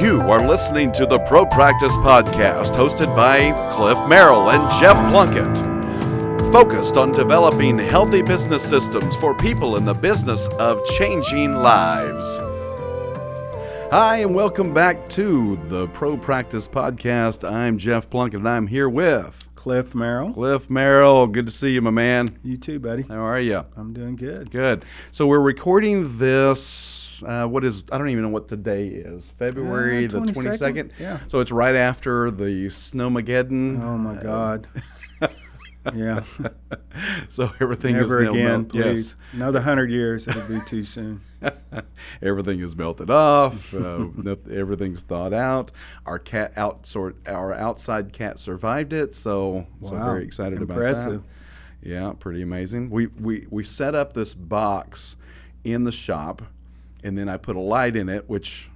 You are listening to the Pro Practice Podcast, hosted by Cliff Merrill and Jeff Plunkett. Focused on developing healthy business systems for people in the business of changing lives. Hi, and welcome back to the Pro Practice Podcast. I'm Jeff Plunkett, and I'm here with Cliff Merrill. Cliff Merrill. Good to see you, my man. You too, buddy. How are you? I'm doing good. Good. So we're recording this. Uh, what is? I don't even know what today is. February Uh, the 22nd? Yeah. So it's right after the Snowmageddon. Oh my God. yeah. So everything Never is again, melt- please. Another hundred years, it'll be too soon. Everything is melted off. Uh, everything's thawed out. Our cat out sort our outside cat survived it. So so Wow. very excited Impressive. about that. Yeah, pretty amazing. We we we set up this box in the shop, and then I put a light in it, which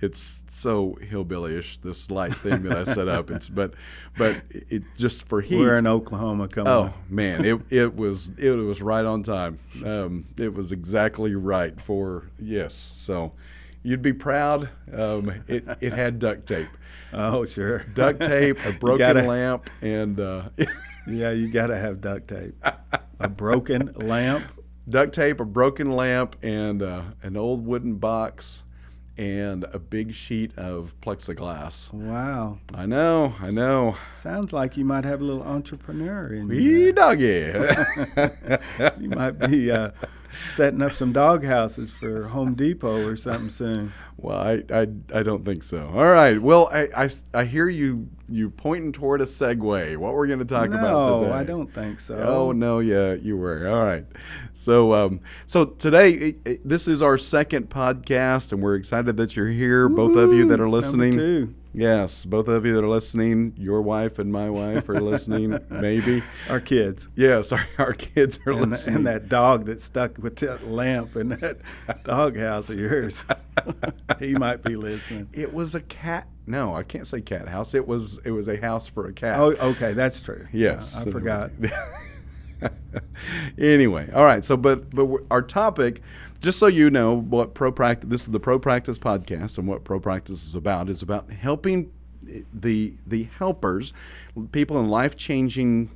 it's so hillbillyish. This light thing that I set up. It's but but it just for heat. We're in Oklahoma. Come Oh on. man, it it was it was right on time. Um, it was exactly right for yes. So you'd be proud. Um, it it had duct tape, Oh sure. duct tape, a broken gotta- lamp, and uh, Yeah, you got to have duct tape. A broken lamp. Duct tape, a broken lamp, and uh, an old wooden box, and a big sheet of plexiglass. Wow. I know, I know. Sounds like you might have a little entrepreneur in Wee you. doggy. You might be uh, setting up some dog houses for Home Depot or something soon. Well, I, I, I don't think so. All right. Well, I, I, I hear you you pointing toward a segue. What we're going to talk about no. I don't think so. Oh no, yeah, you were. All right. So um, so today it, it- this is our second podcast, and we're excited that you're here. Both of you that are listening. Yes, both of you that are listening. Your wife and my wife are listening. maybe. Our kids. Yes, our, our kids are and, listening. and that dog that's stuck with that lamp in that doghouse of yours. he might be listening. it was a cat. No, I can't say cat house. It was it was a house for a cat. Oh, okay, that's true. Yes, I forgot. anyway, all right. So, but but our topic, just so you know, what pro practice. This is the pro practice podcast, and what pro practice is about is about helping the the helpers, people in life changing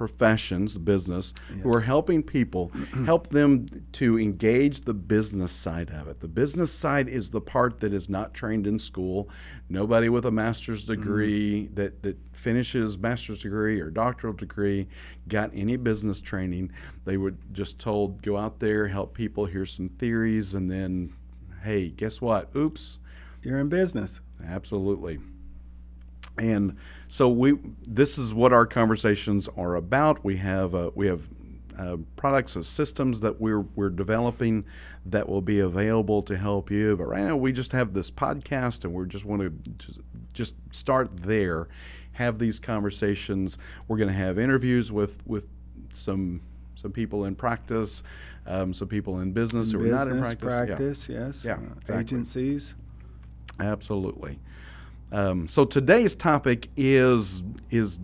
professions, business, who are helping people, help them to engage the business side of it. The business side is the part that is not trained in school. Nobody with a master's mm-hmm. degree that, that finishes master's degree or doctoral degree got any business training. They were just told, go out there, help people, here's some theories, and then, hey, guess what? Oops. You're in business. Absolutely. And so we this is what our conversations are about. We have uh, we have uh, products and systems that we're we're developing that will be available to help you. But right now we just have this podcast, and we just want to just start there. Have these conversations. We're going to have interviews with with some some people in practice, um, some people in business who are not in business practice. Yeah. yes. Yeah, Uh, exactly. Agencies. Absolutely. Um, so today's topic is is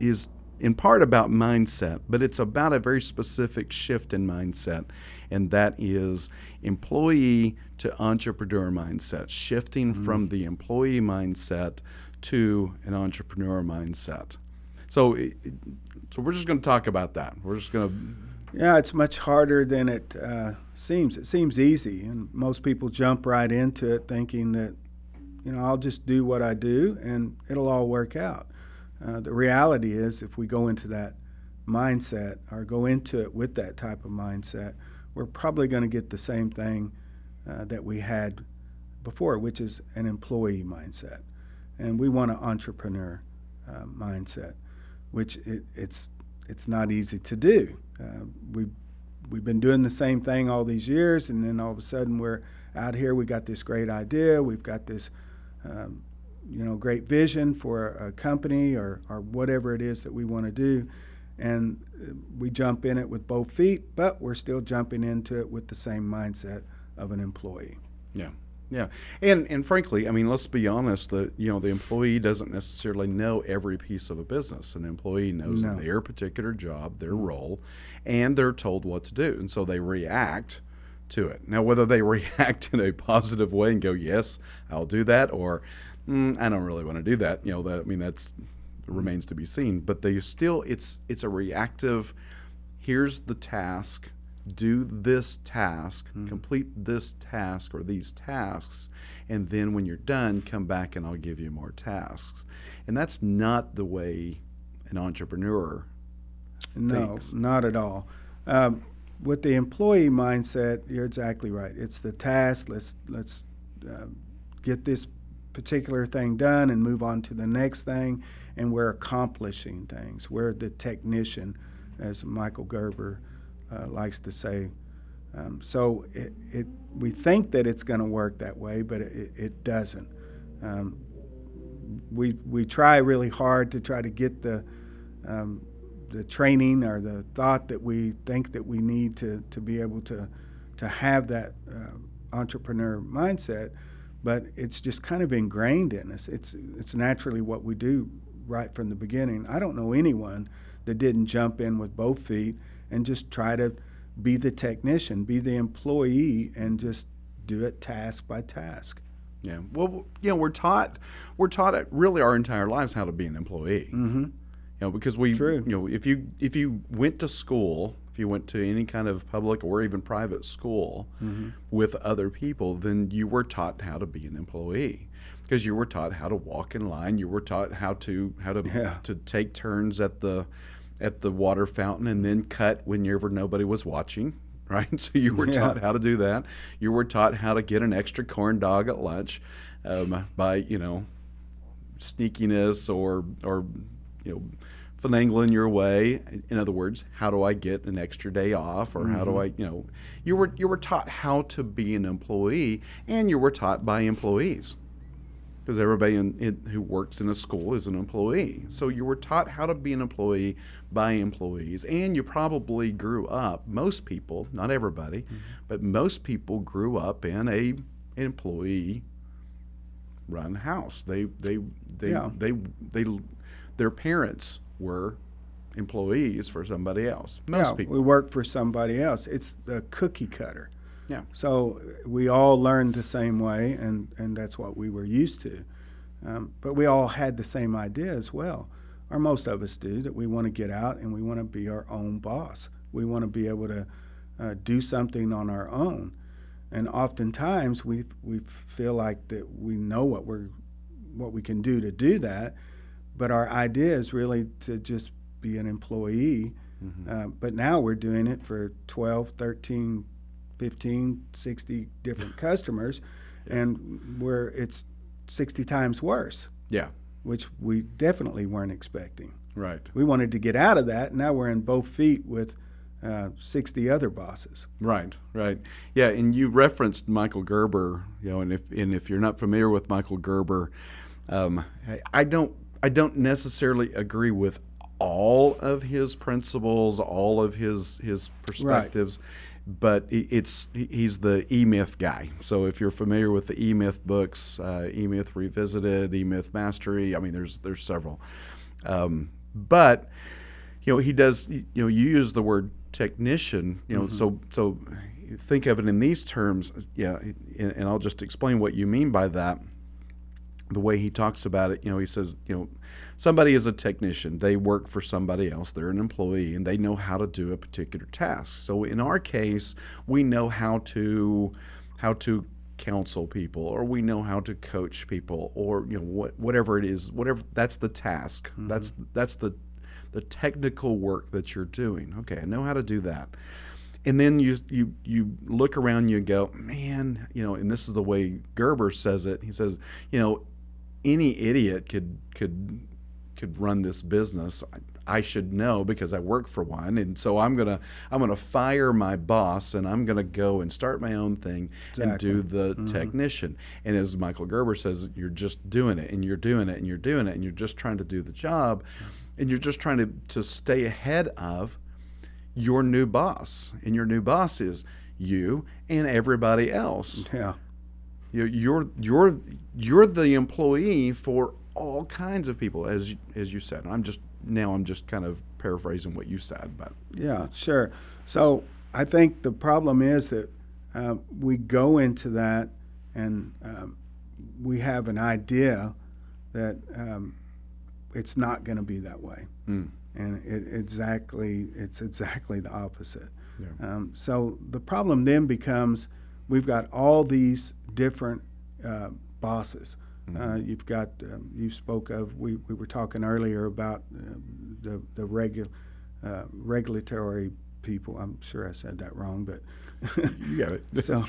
is in part about mindset, but it's about a very specific shift in mindset, and that is employee to entrepreneur mindset, shifting from the employee mindset to an entrepreneur mindset. So, so we're just going to talk about that. We're just going to Yeah, it's much harder than it uh, seems. It seems easy, and most people jump right into it thinking that, you know, I'll just do what I do and it'll all work out. Uh, the reality is, if we go into that mindset or go into it with that type of mindset, we're probably going to get the same thing uh, that we had before, which is an employee mindset. And we want an entrepreneur uh, mindset, which it, it's it's not easy to do. Uh, we we've been doing the same thing all these years, and then all of a sudden we're out here. We got this great idea. We've got this, um, you know, great vision for a company or or whatever it is that we want to do, and uh, we jump in it with both feet, but we're still jumping into it with the same mindset of an employee. Yeah. Yeah. And and frankly, I mean, let's be honest, the you know, the employee doesn't necessarily know every piece of a business. An employee knows No. their particular job, their role, and they're told what to do. And so they react to it. Now, whether they react in a positive way and go, "Yes, I'll do that," or mm, "I don't really want to do that," you know, that I mean, that's remains to be seen. But they still, it's it's a reactive. Here's the task. Do this task, Mm-hmm. complete this task or these tasks, and then when you're done, come back and I'll give you more tasks. And that's not the way an entrepreneur No, thinks. not at all. Um, with the employee mindset, you're exactly right. It's the task. Let's let's uh, get this particular thing done and move on to the next thing. And we're accomplishing things. We're the technician, as Michael Gerber uh, likes to say. Um, so it, it we think that it's going to work that way, but it, it doesn't. Um, we we try really hard to try to get the um, the training or the thought that we think that we need to, to be able to to have that uh, entrepreneur mindset, but it's just kind of ingrained in us. It's it's naturally what we do right from the beginning. I don't know anyone that didn't jump in with both feet and just try to be the technician, be the employee, and just do it task by task. Yeah. Well, you know, we're taught we're taught it really our entire lives how to be an employee. Mm-hmm. Know, because we, True. you know, if you if you went to school, if you went to any kind of public or even private school Mm-hmm. with other people, then you were taught how to be an employee. Because you were taught how to walk in line, you were taught how to how to Yeah. to take turns at the at the water fountain and then cut whenever nobody was watching. Right, so you were Yeah. taught how to do that. You were taught how to get an extra corn dog at lunch um, by you know sneakiness or or you know finagling your way. In other words, how do I get an extra day off, or how do mm-hmm. I you know you were you were taught how to be an employee, and you were taught by employees because everybody in, in, who works in a school is an employee. So you were taught how to be an employee by employees, and you probably grew up. Most people, not everybody, mm-hmm. but most people grew up in a employee run house. They they they Yeah. they they their parents were employees for somebody else. Most yeah, people. we work for somebody else. It's the cookie cutter. Yeah. So we all learned the same way, and, and that's what we were used to. Um, but we all had the same idea as well, or most of us do, that we want to get out and we want to be our own boss. We want to be able to uh, do something on our own. And oftentimes we we feel like that we know what we're what we can do to do that, but our idea is really to just be an employee. Uh, but now we're doing it for 12, 13, 15, 60 different customers, and where it's 60 times worse, Yeah. which we definitely weren't expecting. Right. We wanted to get out of that. Now we're in both feet with uh, 60 other bosses. Right, right. Yeah, and you referenced Michael Gerber, you know, and if and if you're not familiar with Michael Gerber, um, I, I don't I don't necessarily agree with all of his principles, all of his his perspectives. But it's he's the E Myth guy. So if you're familiar with the E Myth books, uh, E Myth Revisited, E Myth Mastery, I mean, there's there's several. Um, but you know he does you know you use the word technician you know so so think of it in these terms yeah and, and i'll just explain what you mean by that the way he talks about it you know he says you know somebody is a technician. They work for somebody else. They're an employee and they know how to do a particular task. So in our case we know how to how to counsel people or we know how to coach people or you know what whatever it is whatever that's the task. Mm-hmm. That's that's the the technical work that you're doing. Okay i know how to do that. And then you you you look around you go man you know and this is the way gerber says it. He says you know any idiot could could could run this business I, should know because i work for one. And so i'm gonna i'm gonna fire my boss and i'm gonna go and start my own thing and do the mm-hmm. technician. And as michael gerber says you're just doing it and you're doing it and you're doing it and you're just trying to do the job and you're just trying to, to stay ahead of your new boss, and your new boss is you and everybody else. Yeah. You- You're you're you're the employee for all kinds of people, as as you said. I'm just now I'm just kind of paraphrasing what you said, but Yeah, sure. So I think the problem is that uh, we go into that and um, we have an idea that um, it's not going to be that way. Mm. And it exactly, it's exactly the opposite. Yeah. Um, so the problem then becomes we've got all these different uh, bosses. Uh, you've got um, you spoke of we, we were talking earlier about uh, the the regu- uh, regulatory people. I'm sure I said that wrong, but You got it. so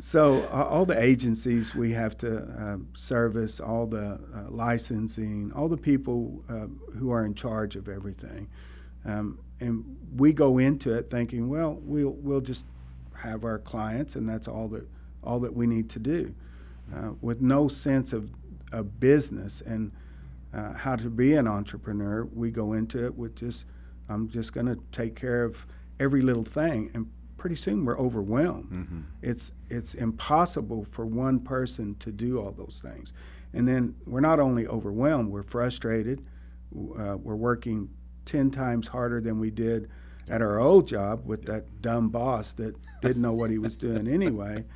so uh, all the agencies we have to um, service, all the uh, licensing, all the people uh, who are in charge of everything, um, and we go into it thinking, well, we'll we'll just have our clients, and that's all that all that we need to do, uh, with no sense of, of business and uh, how to be an entrepreneur. We go into it with just, I'm just going to take care of every little thing, and pretty soon we're overwhelmed. Mm-hmm. It's it's impossible for one person to do all those things, and then we're not only overwhelmed, we're frustrated. Uh, we're working ten times harder than we did at our old job with that dumb boss that didn't know what he was doing anyway.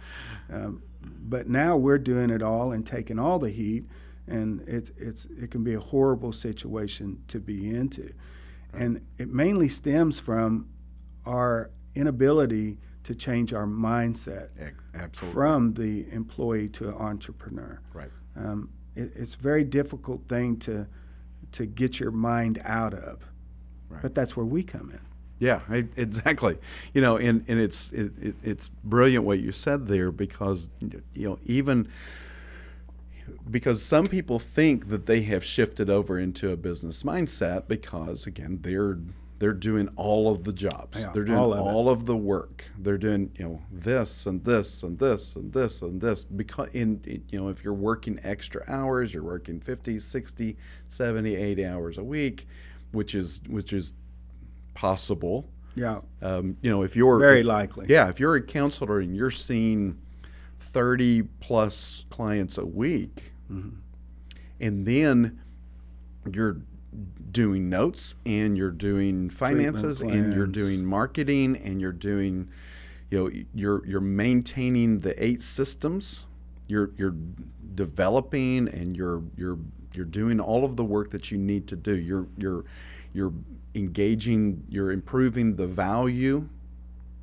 Um, but now we're doing it all and taking all the heat, and it, it's it can be a horrible situation to be into, and it mainly stems from our inability to change our mindset Absolutely. from the employee to entrepreneur. right. Um, it, it's a very difficult thing to to get your mind out of, Right. but that's where we come in. Yeah, I, exactly. You know, and, and it's it, it, it's brilliant what you said there because you know even because some people think that they have shifted over into a business mindset because again they're they're doing all of the jobs. Yeah, they're doing all all of of, the work. They're doing you know this and this and this and this and this because in in- you know if you're working extra hours, you're working 50, 60, 70, 80 hours a week, which is which is possible. Yeah, Um, you know, if you're very likely. yeah, if you're a counselor and you're seeing 30 plus clients a week, and then you're doing notes and you're doing finances and you're doing marketing and you're doing, you know, you're you're maintaining the eight systems. You're you're developing and you're you're you're doing all of the work that you need to do. You're you're you're engaging. You're improving the value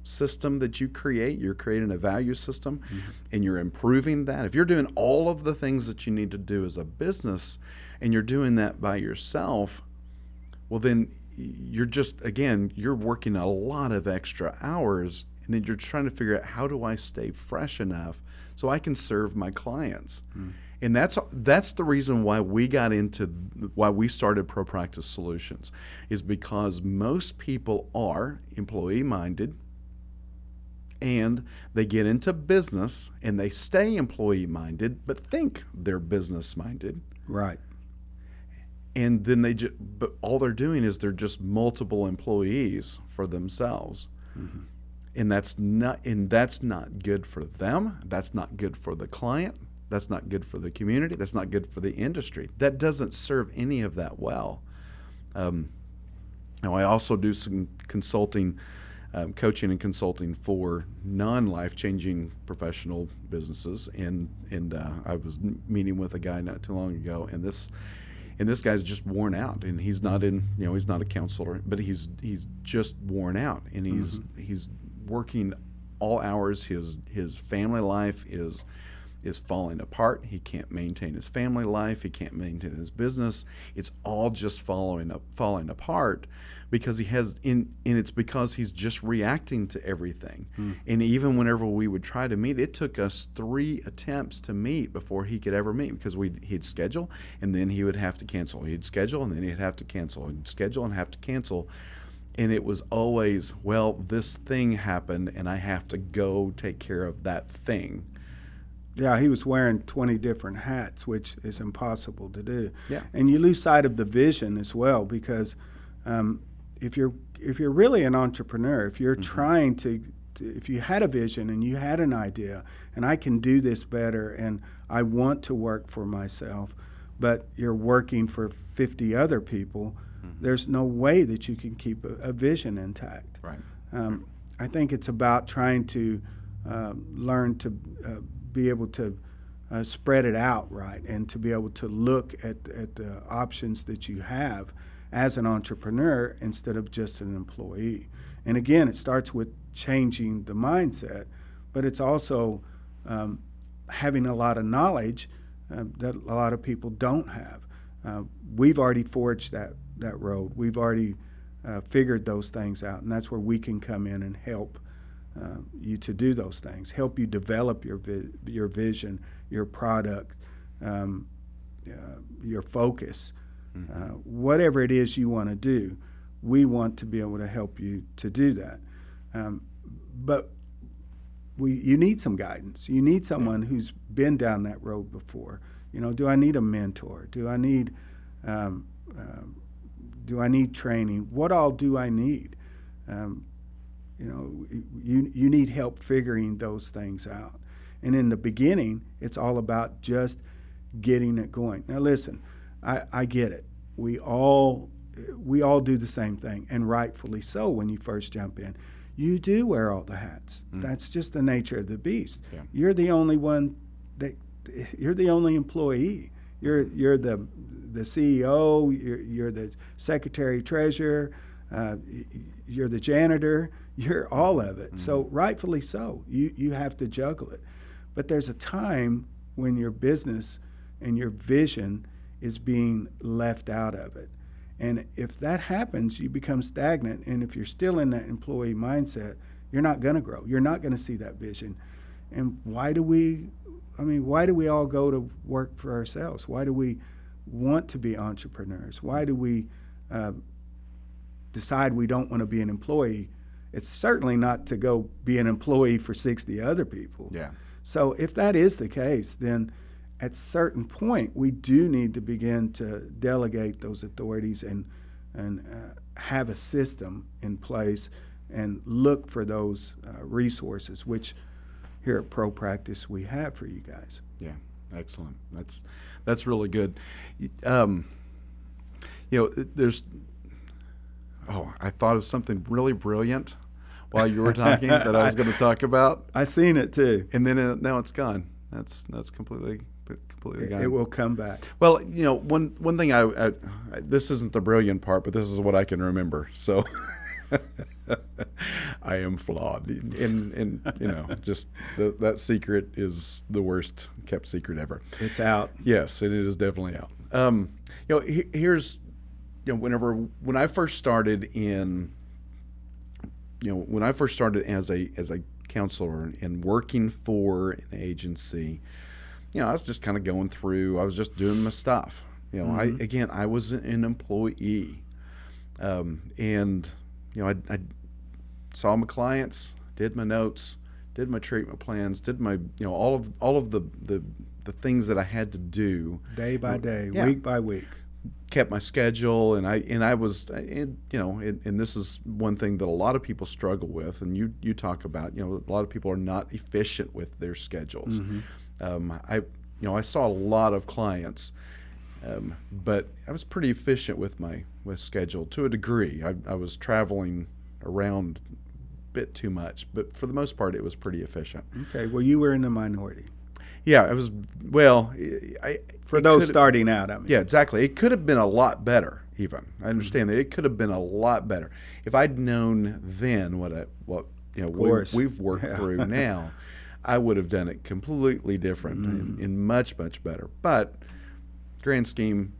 system that you create. You're creating a value system mm-hmm. and you're improving that. If you're doing all of the things that you need to do as a business and you're doing that by yourself, well, then you're just, again, you're working a lot of extra hours and then you're trying to figure out how do I stay fresh enough so I can serve my clients. Hmm. And that's that's the reason why we got into why we started Pro Practice Solutions is because most people are employee minded and they get into business and they stay employee minded but think they're business minded Right. and then they just but all they're doing is they're just multiple employees for themselves. Mm-hmm. And that's not and that's not good for them. That's not good for the client that's not good for the community that's not good for the industry. That doesn't serve any of that well. Um, now i also do some consulting um, coaching and consulting for non-life-changing professional businesses. And and uh, i was meeting with a guy not too long ago and this and this guy's just worn out and he's not in you know he's not a counselor but he's he's just worn out and he's he's working all hours. His his family life is is falling apart. He can't maintain his family life. He can't maintain his business. It's all just following up falling apart because he has in and it's because he's just reacting to everything. Hmm. And even whenever we would try to meet it took us three attempts to meet before he could ever meet because we he'd schedule and then he would have to cancel. He'd schedule and then he'd have to cancel. He'd schedule and have to cancel. And it was always well this thing happened and i have to go take care of that thing Yeah, he was wearing 20 different hats, which is impossible to do. Yeah. And you lose sight of the vision as well because um, if you're if you're really an entrepreneur, if you're trying to, to if you had a vision and you had an idea and I can do this better and I want to work for myself, but you're working for 50 other people, there's no way that you can keep a, a vision intact. right Um, I think it's about trying to uh, learn to uh, be able to uh, spread it out right and to be able to look at, at the options that you have as an entrepreneur instead of just an employee. And again, it starts with changing the mindset, but it's also um, having a lot of knowledge uh, that a lot of people don't have. Uh, we've already forged that, that road. We've already uh, figured those things out, and that's where we can come in and help uh, you to do those things, help you develop your vi- your vision, your product, um, uh, your focus, mm-hmm. Uh, whatever it is you want to do. We want to be able to help you to do that, um, but we you need some guidance. You need someone who's been down that road before. You know, do I need a mentor? Do I need um, um do I need training? What all do I need? Um, you know, you, you need help figuring those things out. And in the beginning, it's all about just getting it going. Now, listen, I, I get it. We all we all do the same thing, and rightfully so. When you first jump in, you do wear all the hats. Mm. That's just the nature of the beast. Yeah. You're the only one that you're the only employee. You're you're the the CEO. You're, you're the secretary treasurer. Uh, you're the janitor. You're all of it. Mm-hmm. So rightfully so. You you have to juggle it. But there's a time when your business and your vision is being left out of it. And if that happens, you become stagnant. And if you're still in that employee mindset, you're not going to grow. You're not going to see that vision. And why do we, I mean, why do we all go to work for ourselves? Why do we want to be entrepreneurs? Why do we uh, decide we don't want to be an employee? It's certainly not to go be an employee for 60 other people. Yeah. So if that is the case, then at certain point we do need to begin to delegate those authorities and and uh, have a system in place and look for those uh, resources, which here at Pro Practice we have for you guys. Yeah, excellent. That's that's really good. Um, you know, there's oh, I thought of something really brilliant while you were talking that I was going to talk about. I seen it too, and then it, now it's gone. That's that's completely completely gone. It will come back. Well, you know, one one thing I, I, I this isn't the brilliant part, but this is what I can remember. So. I am flawed, and, and you know, just the, that secret is the worst kept secret ever. It's out. Yes, and it is definitely out. Um, you know, he, here's, you know, whenever when I first started in, you know, when I first started as a as a counselor and working for an agency, you know, I was just kind of going through. I was just doing my stuff. You know, mm-hmm. I again, I was an employee, um, and you know, I, I saw my clients, did my notes, did my treatment plans, did my you know all of all of the the, the things that I had to do day by day, yeah. week by week. Kept my schedule, and I and I was, and, you know, and, and, this is one thing that a lot of people struggle with, and you you talk about, you know, a lot of people are not efficient with their schedules. Mm-hmm. Um, I, you know, I saw a lot of clients, um, but I was pretty efficient with my with schedule to a degree. I, I was traveling around a bit too much, but for the most part, it was pretty efficient. Okay, well, you were in the minority. Yeah, it was. Well, I, for those starting out, I mean. Yeah, exactly. It could have been a lot better. Even I understand mm-hmm. that it could have been a lot better if I'd known then what I, what you know we, have worked yeah. through now. I would have done it completely different mm. and, and, much, much better. But grand scheme,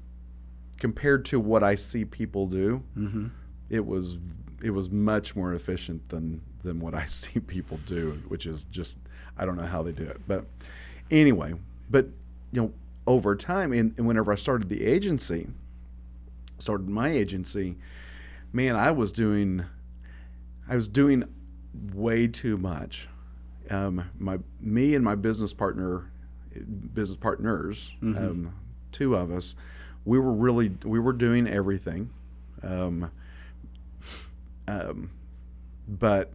compared to what I see people do, mm-hmm. it was it was much more efficient than than what I see people do, which is just I don't know how they do it. But anyway, but you know, over time, and, and whenever I started the agency, started my agency, man, I was doing I was doing way too much um, my me and my business partner, business partners, mm-hmm. um, two of us, we were really we were doing everything, um, um, but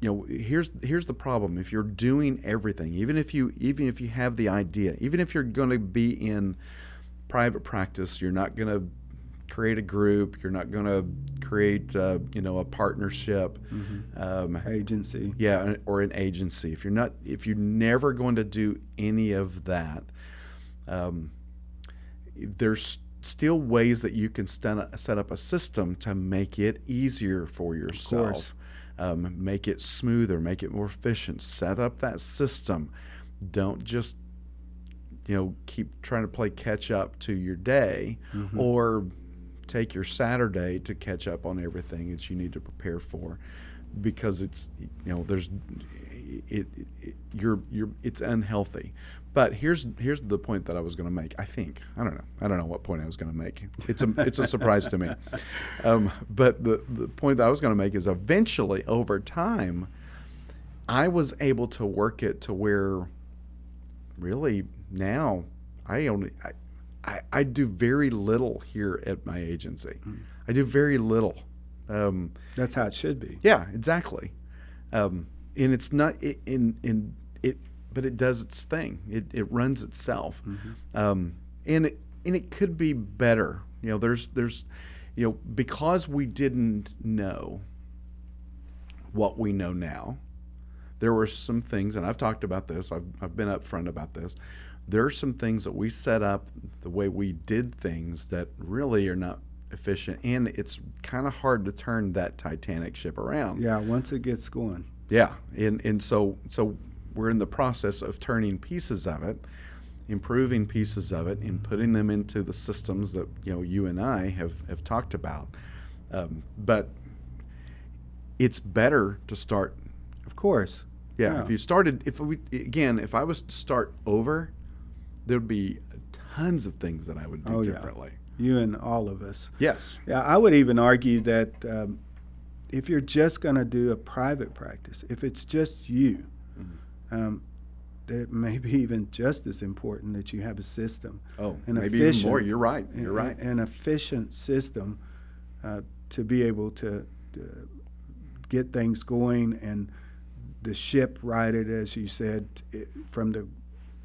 you know here's here's the problem if you're doing everything even if you even if you have the idea even if you're going to be in private practice you're not going to create a group. You're not going to create, uh, you know, a partnership, Mm-hmm. um, Agency. yeah, or an agency. If you're not, if you're never going to do any of that, um, there's still ways that you can set up a system to make it easier for yourself. Um, make it smoother, make it more efficient. Set up that system. Don't just you know keep trying to play catch up to your day Mm-hmm. or take your Saturday to catch up on everything that you need to prepare for because it's you know there's it, it you're you're it's unhealthy. But here's here's the point that I was going to make. I think I don't know. I don't know what point I was going to make. It's a it's a surprise to me. Um, but the the point that I was going to make is eventually over time, I was able to work it to where really now I only I, I, I do very little here at my agency. I do very little. Um, That's how it should be. yeah, exactly. Um, and it's not in in but it does its thing. It it runs itself, um, and it and it could be better. You know, there's there's, you know, because we didn't know what we know now. There were some things, and I've talked about this. I've I've been upfront about this. There are some things that we set up the way we did things that really are not efficient, and it's kind of hard to turn that Titanic ship around. Yeah, once it gets going. Yeah, and and so so we're in the process of turning pieces of it, improving pieces of it, and putting them into the systems that you know you and I have have talked about. Um, but it's better to start. Of course. Yeah, Yeah. if you started, if we again, if I was to start over, there'd be tons of things that I would do Oh, yeah. differently. You and all of us. Yes. Yeah, I would even argue that um, if you're just going to do a private practice, if it's just you, Mm-hmm. Um, that it may be even just as important that you have a system. Oh, an maybe even more. efficient- You're right. You're right. An efficient system uh, to be able to uh, get things going and the ship righted, as you said, i from the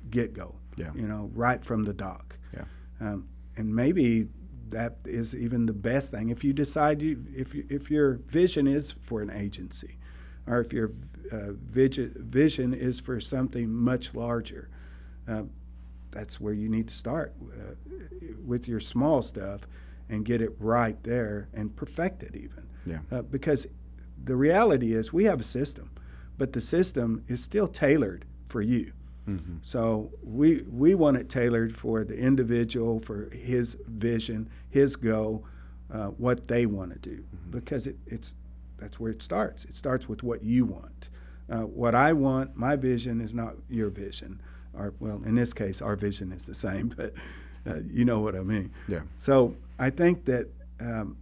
get go. Yeah. You know, right from the dock. Yeah. Um, and maybe that is even the best thing if you decide you if you, if your vision is for an agency, or if your uh, vision vision is for something much larger. Uh, that's where you need to start uh, with your small stuff and get it right there and perfect it even. Yeah. Uh, because the reality is we have a system, but the system is still tailored for you. Mm-hmm. So we we want it tailored for the individual, for his vision, his goal, uh, what they want to do, because it, it's that's where it starts. It starts with what you want. Uh, what I want, my vision is not your vision. Or well, in this case, our vision is the same, but uh, you know what I mean. Yeah. So I think that um,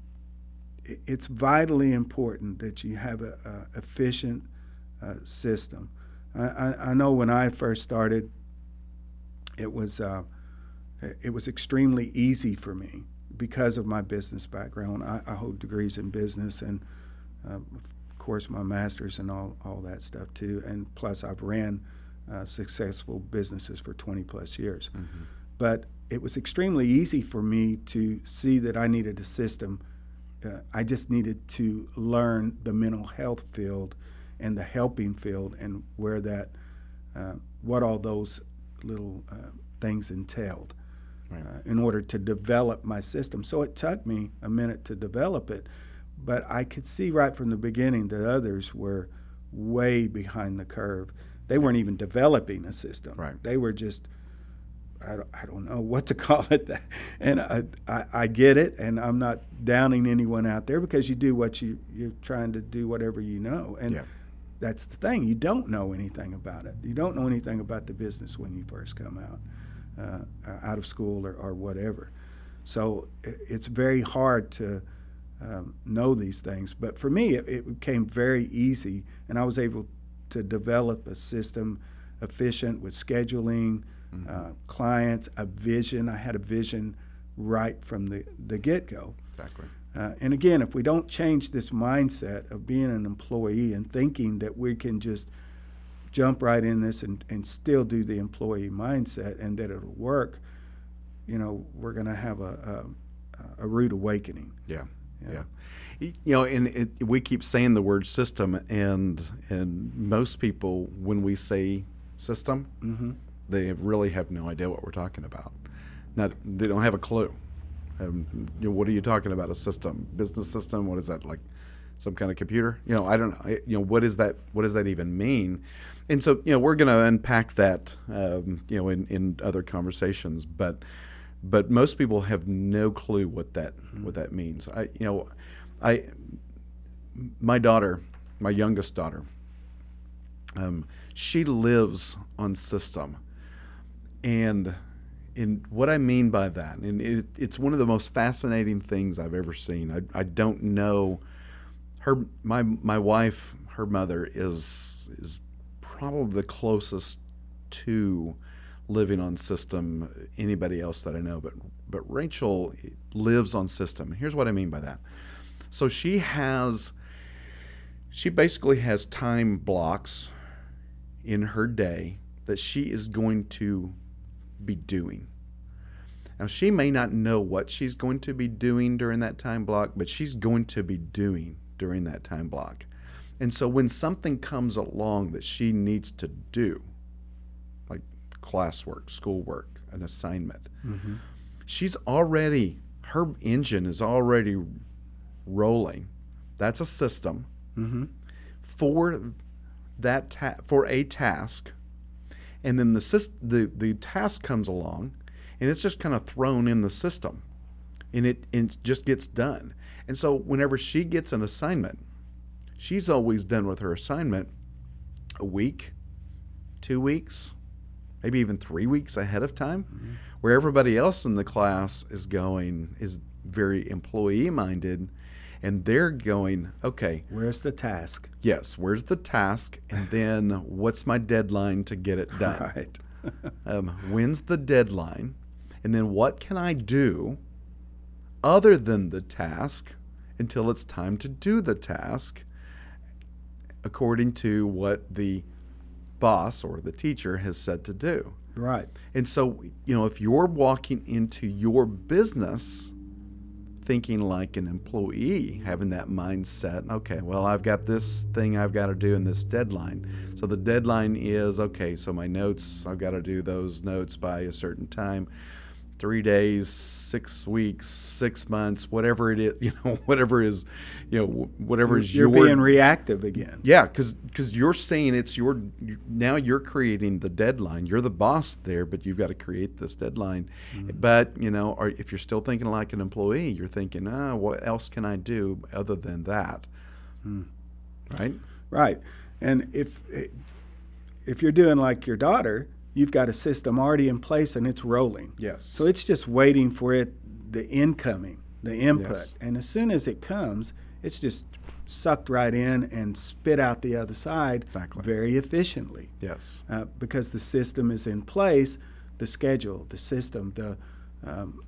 it's vitally important that you have a, a efficient uh, system. I, I, I know when I first started, it was uh, it was extremely easy for me because of my business background. I, I hold degrees in business and, uh, of course, my master's and all all that stuff too. And plus, I've ran uh, successful businesses for 20 plus years. But it was extremely easy for me to see that I needed a system. Uh, I just needed to learn the mental health field and the helping field and where that, uh, what all those little uh, things entailed Right. uh, in order to develop my system. So it took me a minute to develop it, but I could see right from the beginning that others were way behind the curve. They weren't even developing a system. Right. They were just I don't, I don't know what to call it. And I, I, I get it, and I'm not downing anyone out there because you do what you, you're trying to do, whatever you know. And Yeah. that's the thing. You don't know anything about it. You don't know anything about the business when you first come out, uh, out of school or, or whatever. So it's very hard to um, know these things. But for me, it, it became very easy, and I was able to develop a system efficient with scheduling, uh, clients, a vision. I had a vision right from the, the get go. Exactly. Uh, and again, if we don't change this mindset of being an employee and thinking that we can just jump right in this and, and still do the employee mindset and that it'll work, you know, we're going to have a, a, a rude awakening. Yeah, yeah. You know, and it, we keep saying the word system, and and most people, when we say system, Mm-hmm. they really have no idea what we're talking about. Not, they don't have a clue. Um, you know, what are you talking about? A system, business system? What is that like? Some kind of computer? You know, I don't. I, you know, what is that? What does that even mean? And so, you know, we're going to unpack that, um, you know, in, in other conversations. But, but most people have no clue what that what that means. I, you know, I, my daughter, my youngest daughter, um, she lives on system, and in what I mean by that, and it, it's one of the most fascinating things I've ever seen. I, I don't know her my my wife, her mother is is probably the closest to living on system anybody else that I know, but but Rachel lives on system. Here's what I mean by that. So she has she basically has time blocks in her day that she is going to be doing. Now, she may not know what she's going to be doing during that time block, but she's going to be doing during that time block. And so when something comes along that she needs to do, classwork, schoolwork, an assignment, Mm-hmm. she's already, her engine is already rolling. That's a system Mm-hmm. for that ta- for a task, and then the syst- the the task comes along, and it's just kind of thrown in the system, and it and it just gets done. And so whenever she gets an assignment, she's always done with her assignment a week, two weeks, maybe even three weeks ahead of time, where everybody else in the class is going is very employee minded. And they're going, okay, Where's the task? Yes, where's the task? And then what's my deadline to get it done? Right. Um, when's the deadline? And then what can I do other than the task until it's time to do the task according to what the boss or the teacher has said to do? right. And so, you know, if you're walking into your business thinking like an employee, having that mindset, okay, well, I've got this thing I've got to do in this deadline. So the deadline is, okay, so my notes, I've got to do those notes by a certain time. Three days, six weeks, six months, whatever it is, you know, whatever is, you know, whatever is You're your being reactive again. yeah, because because you're saying it's your now you're creating the deadline. You're the boss there, but you've got to create this deadline. Mm-hmm. But you know, or if you're still thinking like an employee, you're thinking, ah, what else can I do other than that? Hmm. Right? Right. And if eh, if you're doing like your daughter, you've got a system already in place and it's rolling. Yes. So it's just waiting for it, the incoming, the input. Yes. And as soon as it comes, it's just sucked right in and spit out the other side Exactly. very efficiently. yes. Uh, because the system is in place, the schedule, the system, the um,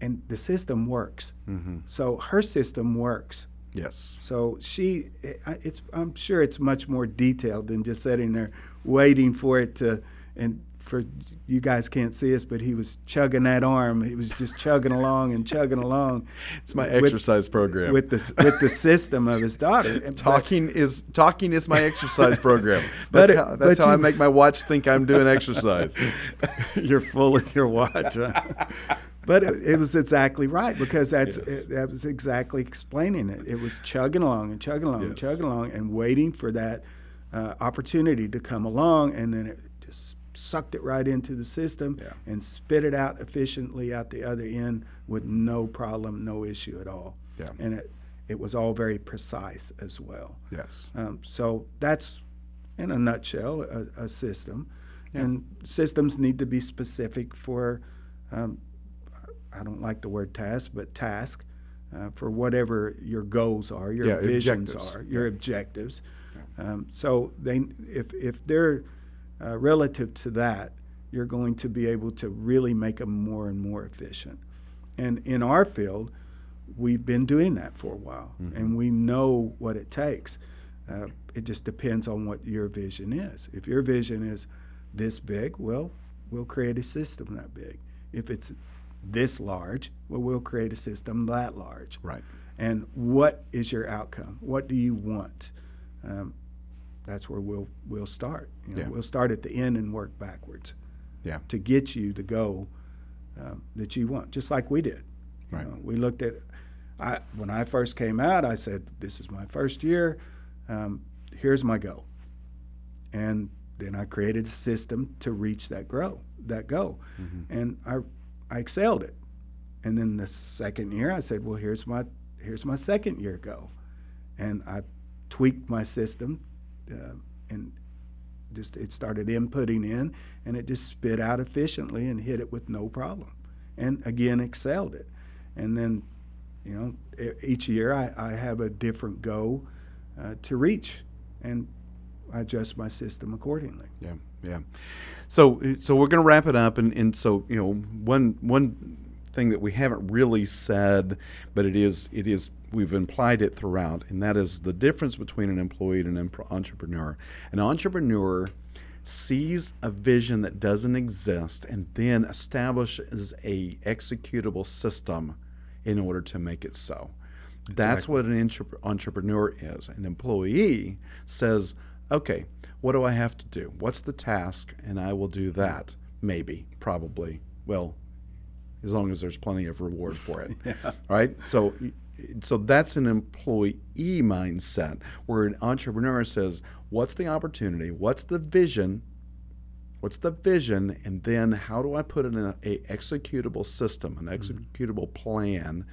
and the system works. Mm-hmm. So her system works. Yes. So she, it's, I'm sure it's much more detailed than just sitting there waiting for it to, and for you guys can't see us, but he was chugging that arm. He was just chugging along and chugging along. It's my with- exercise program. with the with the system of his daughter. And- but- talking is talking is my exercise program. That's it- how, that's how I make my watch think I'm doing exercise. you're full of your watch. huh? but it, it was exactly right because that's Yes. it, that was exactly explaining it. It was chugging along and chugging along and chugging along and waiting for that uh, opportunity to come along, and then it sucked it right into the system Yeah. and spit it out efficiently out the other end with no problem, no issue at all. Yeah. And it it was all very precise as well. Yes. Um, so that's, in a nutshell, a, a system. Yeah. And systems need to be specific for, um, I don't like the word task, but task, uh, for whatever your goals are, your Yeah, visions objectives. are, your objectives. Um, so they, if if they're uh, relative to that, you're going to be able to really make them more and more efficient. And in our field, we've been doing that for a while, and we know what it takes. Uh, it just depends on what your vision is. If your vision is this big, well, we'll create a system that big. If it's this large. Well, we'll create a system that large. Right. And what is your outcome? What do you want? Um, that's where we'll we'll start. You know, Yeah. We'll start at the end and work backwards Yeah. to get you the goal um, that you want, just like we did. You know, we looked at. I when I first came out, I said, "This is my first year. Um, here's my goal," and then I created a system to reach that grow that goal, and I I excelled it. And then the second year, I said, "Well, here's my here's my second year goal," and I tweaked my system, uh, and just it started inputting in, and it just spit out efficiently and hit it with no problem, and again excelled it. And then, you know, each year I, I have a different goal uh, to reach, and I adjust my system accordingly. Yeah, yeah. So, so we're going to wrap it up, and, and so you know, one one thing that we haven't really said, but it is it is we've implied it throughout, and that is the difference between an employee and an entrepreneur. An entrepreneur sees a vision that doesn't exist and then establishes a executable system in order to make it so. That's what an entre- entrepreneur is. An employee says, okay, what do I have to do? What's the task? And I will do that. Maybe, probably. Well, as long as there's plenty of reward for it. Right? So so that's an employee mindset where an entrepreneur says, what's the opportunity? What's the vision? What's the vision? And then how do I put it in a, a executable system, an executable plan?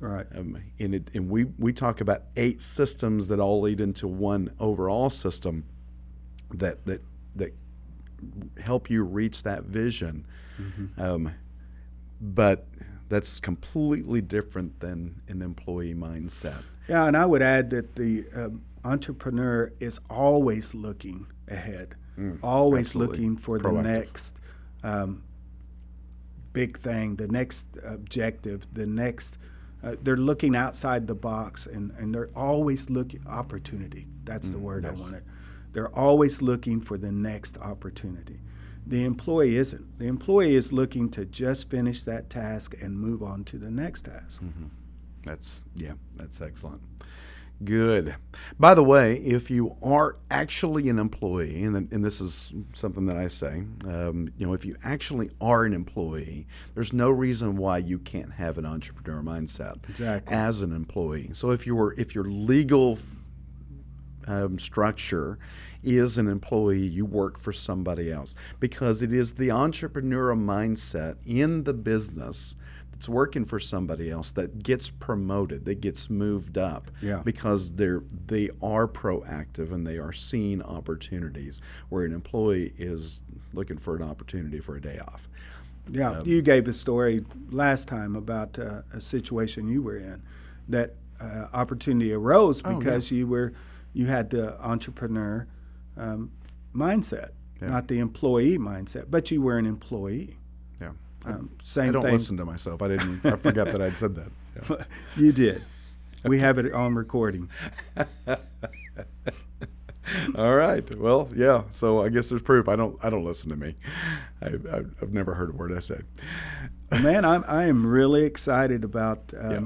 Right. Um, and, it, and we, we talk about eight systems that all lead into one overall system that that that help you reach that vision. Um, but that's completely different than an employee mindset. Yeah, and I would add that the um, entrepreneur is always looking ahead, always absolutely. looking for the next um, big thing, the next objective, the next. Uh, they're looking outside the box, and, and they're always looking opportunity. That's the word yes. I wanted. They're always looking for the next opportunity. The employee isn't. The employee is looking to just finish that task and move on to the next task. That's yeah, that's excellent. Good. By the way, if you are actually an employee, and, and this is something that I say, um, you know, if you actually are an employee, there's no reason why you can't have an entrepreneur mindset Exactly. as an employee. So if your if your legal um, structure is an employee, you work for somebody else because it is the entrepreneurial mindset in the business that's working for somebody else that gets promoted, that gets moved up Yeah. because they're they are proactive and they are seeing opportunities where an employee is looking for an opportunity for a day off. Yeah, you gave a story last time about uh, a situation you were in that uh, opportunity arose Oh, yeah. because you were you had the entrepreneur um, mindset, Yeah. not the employee mindset, but you were an employee. Yeah. Um, I same don't thing. listen to myself. I didn't I forgot that I'd said that. Yeah. you did. We have it on recording. All right. Well, yeah. So I guess there's proof. I don't. I don't listen to me. I, I've, I've never heard a word I said. Man, I'm I am really excited about um, Yeah.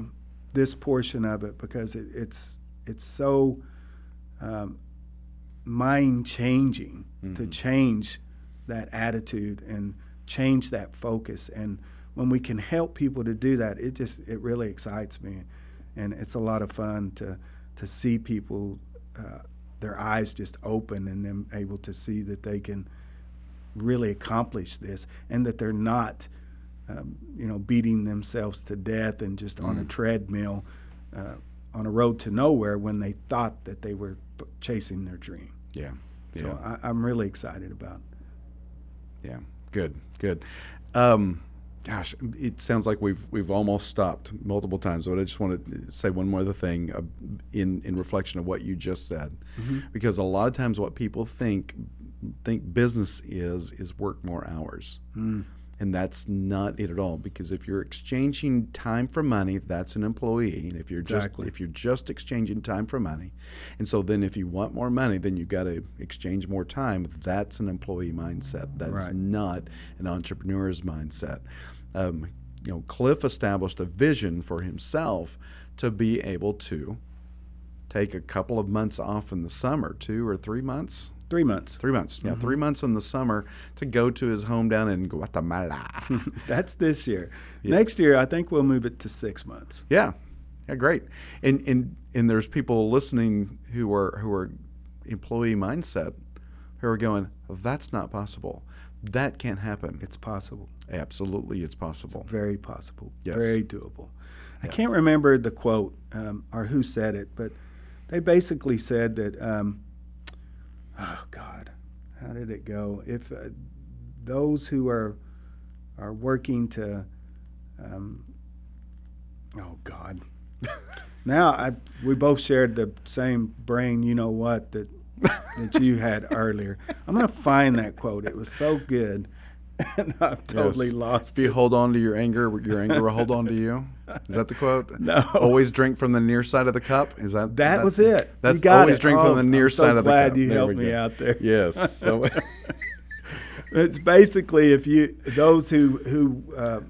this portion of it because it, it's it's so um, mind changing to change that attitude and change that focus. And when we can help people to do that, it just it really excites me, and it's a lot of fun to to see people. Uh, their eyes just open and them able to see that they can really accomplish this and that they're not um, you know beating themselves to death and just on a treadmill uh, on a road to nowhere when they thought that they were chasing their dream Yeah. Yeah. so I, i'm really excited about Yeah, good, good. Um, gosh, it sounds like we've we've almost stopped multiple times, but I just want to say one more other thing uh, in in reflection of what you just said, because a lot of times what people think think business is is work more hours. And that's not it at all. Because if you're exchanging time for money, that's an employee. And if you're just if you're just exchanging time for money, and so then if you want more money, then you got to exchange more time. That's an employee mindset. That's Right. not an entrepreneur's mindset. Um, you know, Cliff established a vision for himself to be able to take a couple of months off in the summer, two or three months. Three months. Three months, yeah, three months in the summer to go to his home down in Guatemala. That's this year. Next year, I think we'll move it to six months. yeah, yeah, great. And and and there's people listening who are who are employee mindset who are going, that's not possible. That can't happen. It's possible. Absolutely, it's possible. Very possible. Yes. Very doable. I can't remember the quote um, or who said it, but they basically said that, um, oh God, how did it go? If uh, those who are are working to, um, oh God, now I we both shared the same brain. You know what that that you had earlier. I'm gonna find that quote. It was so good, and I've totally Yes. lost If you hold on to your anger, your anger will hold on to you. Is that the quote? No. Always drink from the near side of the cup. Is that That was it. That's you got always it. drink Oh, from the near I'm so side of the glad cup. you There helped me out there. Yes. So It's basically if you those who who uh,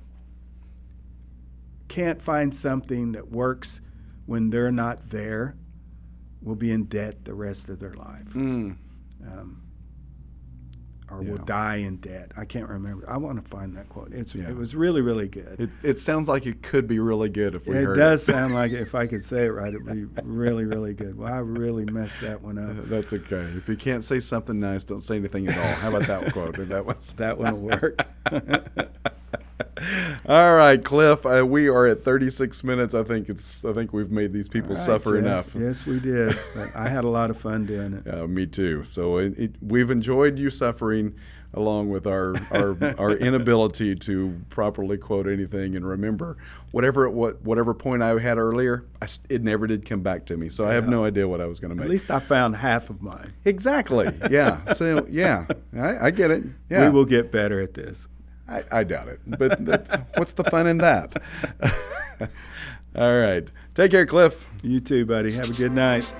can't find something that works when they're not there will be in debt the rest of their life, Mm, um, or will die in debt. I can't remember. I want to find that quote. It's Yeah. it was really really good. it, it sounds like it could be really good if we heard It heard does it. sound like if I could say it right, it would be really really good. Well, I really messed that one up. That's okay. If you can't say something nice, don't say anything at all. How about that quote? That was That one will work. All right, Cliff. Uh, we are at 36 minutes. I think it's. I think we've made these people right, suffer Jeff. enough. Yes, we did. I had a lot of fun doing it. Uh, me too. So it, it, we've enjoyed you suffering, along with our our, our inability to properly quote anything and remember whatever it, what whatever point I had earlier. I it never did come back to me, so I have no idea what I was going to make. At least I found half of mine. exactly. Yeah. So yeah, I, I get it. Yeah. We will get better at this. I, I doubt it. But that's, what's the fun in that? All right. Take care, Cliff. You too, buddy. Have a good night.